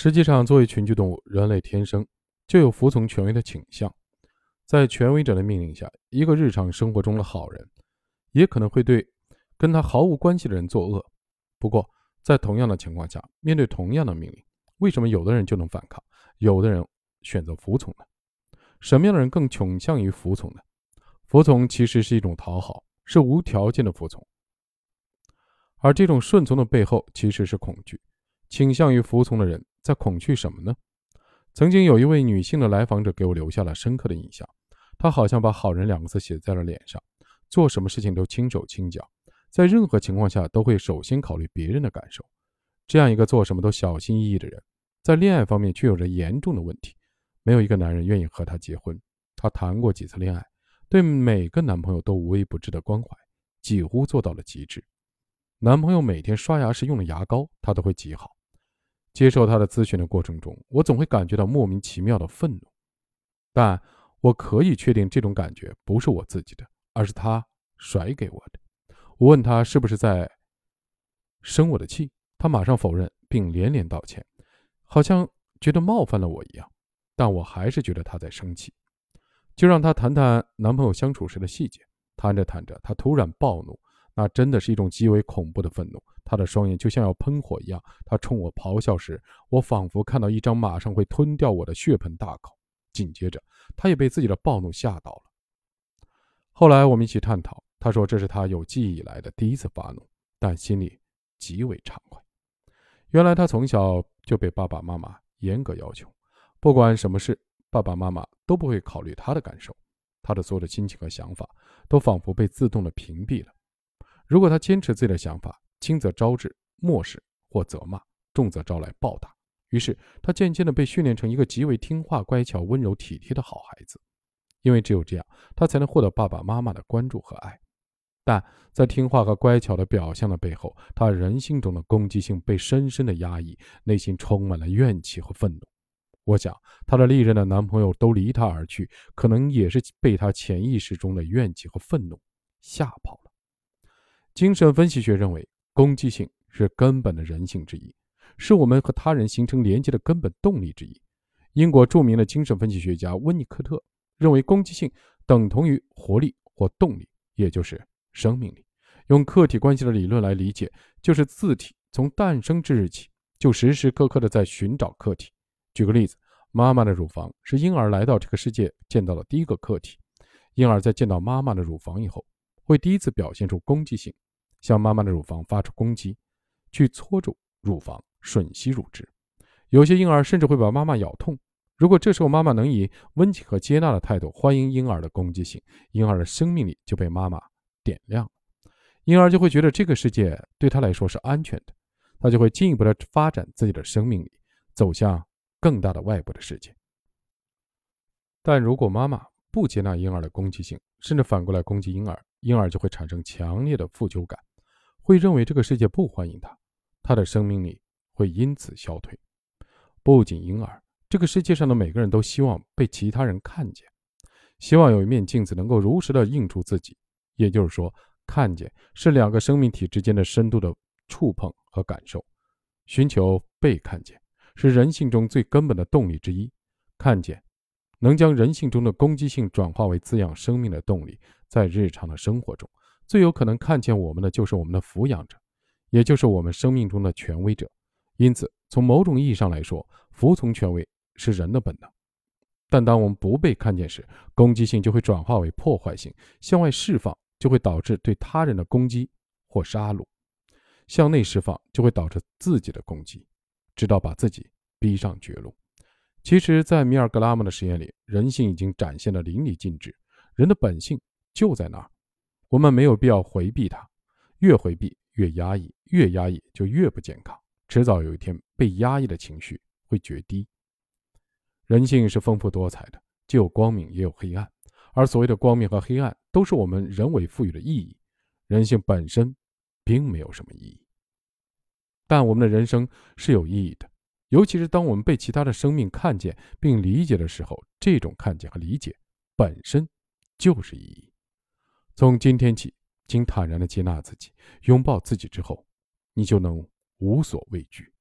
实际上，作为群居动物，人类天生就有服从权威的倾向。在权威者的命令下，一个日常生活中的好人，也可能会对跟他毫无关系的人作恶。不过，在同样的情况下，面对同样的命令，为什么有的人就能反抗，有的人选择服从呢？什么样的人更倾向于服从呢？服从其实是一种讨好，是无条件的服从。而这种顺从的背后，其实是恐惧。倾向于服从的人在恐惧什么呢？曾经有一位女性的来访者给我留下了深刻的印象。她好像把“好人”两个字写在了脸上，做什么事情都轻手轻脚，在任何情况下都会首先考虑别人的感受。这样一个做什么都小心翼翼的人，在恋爱方面却有着严重的问题。没有一个男人愿意和她结婚。她谈过几次恋爱，对每个男朋友都无微不至的关怀，几乎做到了极致。男朋友每天刷牙时用的牙膏，她都会挤好。接受他的咨询的过程中，我总会感觉到莫名其妙的愤怒，但我可以确定这种感觉不是我自己的，而是他甩给我的。我问他是不是在生我的气，他马上否认，并连连道歉，好像觉得冒犯了我一样。但我还是觉得他在生气，就让他谈谈男朋友相处时的细节。谈着谈着，他突然暴怒。那真的是一种极为恐怖的愤怒，他的双眼就像要喷火一样。他冲我咆哮时，我仿佛看到一张马上会吞掉我的血盆大口。紧接着，他也被自己的暴怒吓到了。后来我们一起探讨，他说这是他有记忆以来的第一次发怒，但心里极为畅快。原来他从小就被爸爸妈妈严格要求，不管什么事，爸爸妈妈都不会考虑他的感受，他的所有的心情和想法都仿佛被自动的屏蔽了。如果他坚持自己的想法，轻则招致漠视或责骂，重则招来暴打。于是他渐渐地被训练成一个极为听话、乖巧、温柔体贴的好孩子。因为只有这样，他才能获得爸爸妈妈的关注和爱。但在听话和乖巧的表象的背后，他人性中的攻击性被深深的压抑，内心充满了怨气和愤怒。我想，她的历任的男朋友都离她而去，可能也是被她潜意识中的怨气和愤怒吓跑了。精神分析学认为，攻击性是根本的人性之一，是我们和他人形成连接的根本动力之一。英国著名的精神分析学家温尼科特认为，攻击性等同于活力或动力，也就是生命力。用客体关系的理论来理解，就是自体从诞生之日起，就时时刻刻的在寻找客体。举个例子，妈妈的乳房是婴儿来到这个世界见到的第一个客体，婴儿在见到妈妈的乳房以后，会第一次表现出攻击性。向妈妈的乳房发出攻击，去搓住乳房吮吸乳汁。有些婴儿甚至会把妈妈咬痛。如果这时候妈妈能以温情和接纳的态度欢迎婴儿的攻击性，婴儿的生命力就被妈妈点亮了。婴儿就会觉得这个世界对他来说是安全的，他就会进一步的发展自己的生命力，走向更大的外部的世界。但如果妈妈不接纳婴儿的攻击性，甚至反过来攻击婴儿，婴儿就会产生强烈的负疚感。会认为这个世界不欢迎他，他的生命力会因此消退。不仅婴儿，这个世界上的每个人都希望被其他人看见，希望有一面镜子能够如实的映出自己。也就是说，看见是两个生命体之间的深度的触碰和感受。寻求被看见是人性中最根本的动力之一。看见能将人性中的攻击性转化为滋养生命的动力，在日常的生活中。最有可能看见我们的就是我们的抚养者，也就是我们生命中的权威者。因此，从某种意义上来说，服从权威是人的本能。但当我们不被看见时，攻击性就会转化为破坏性，向外释放就会导致对他人的攻击或杀戮；向内释放就会导致自己的攻击，直到把自己逼上绝路。其实，在米尔格拉姆的实验里，人性已经展现的淋漓尽致，人的本性就在那儿。我们没有必要回避它，越回避越压抑，越压抑就越不健康。迟早有一天，被压抑的情绪会决堤。人性是丰富多彩的，既有光明也有黑暗，而所谓的光明和黑暗，都是我们人为赋予的意义。人性本身并没有什么意义，但我们的人生是有意义的，尤其是当我们被其他的生命看见并理解的时候，这种看见和理解本身就是意义。从今天起，请坦然的接纳自己，拥抱自己之后，你就能无所畏惧。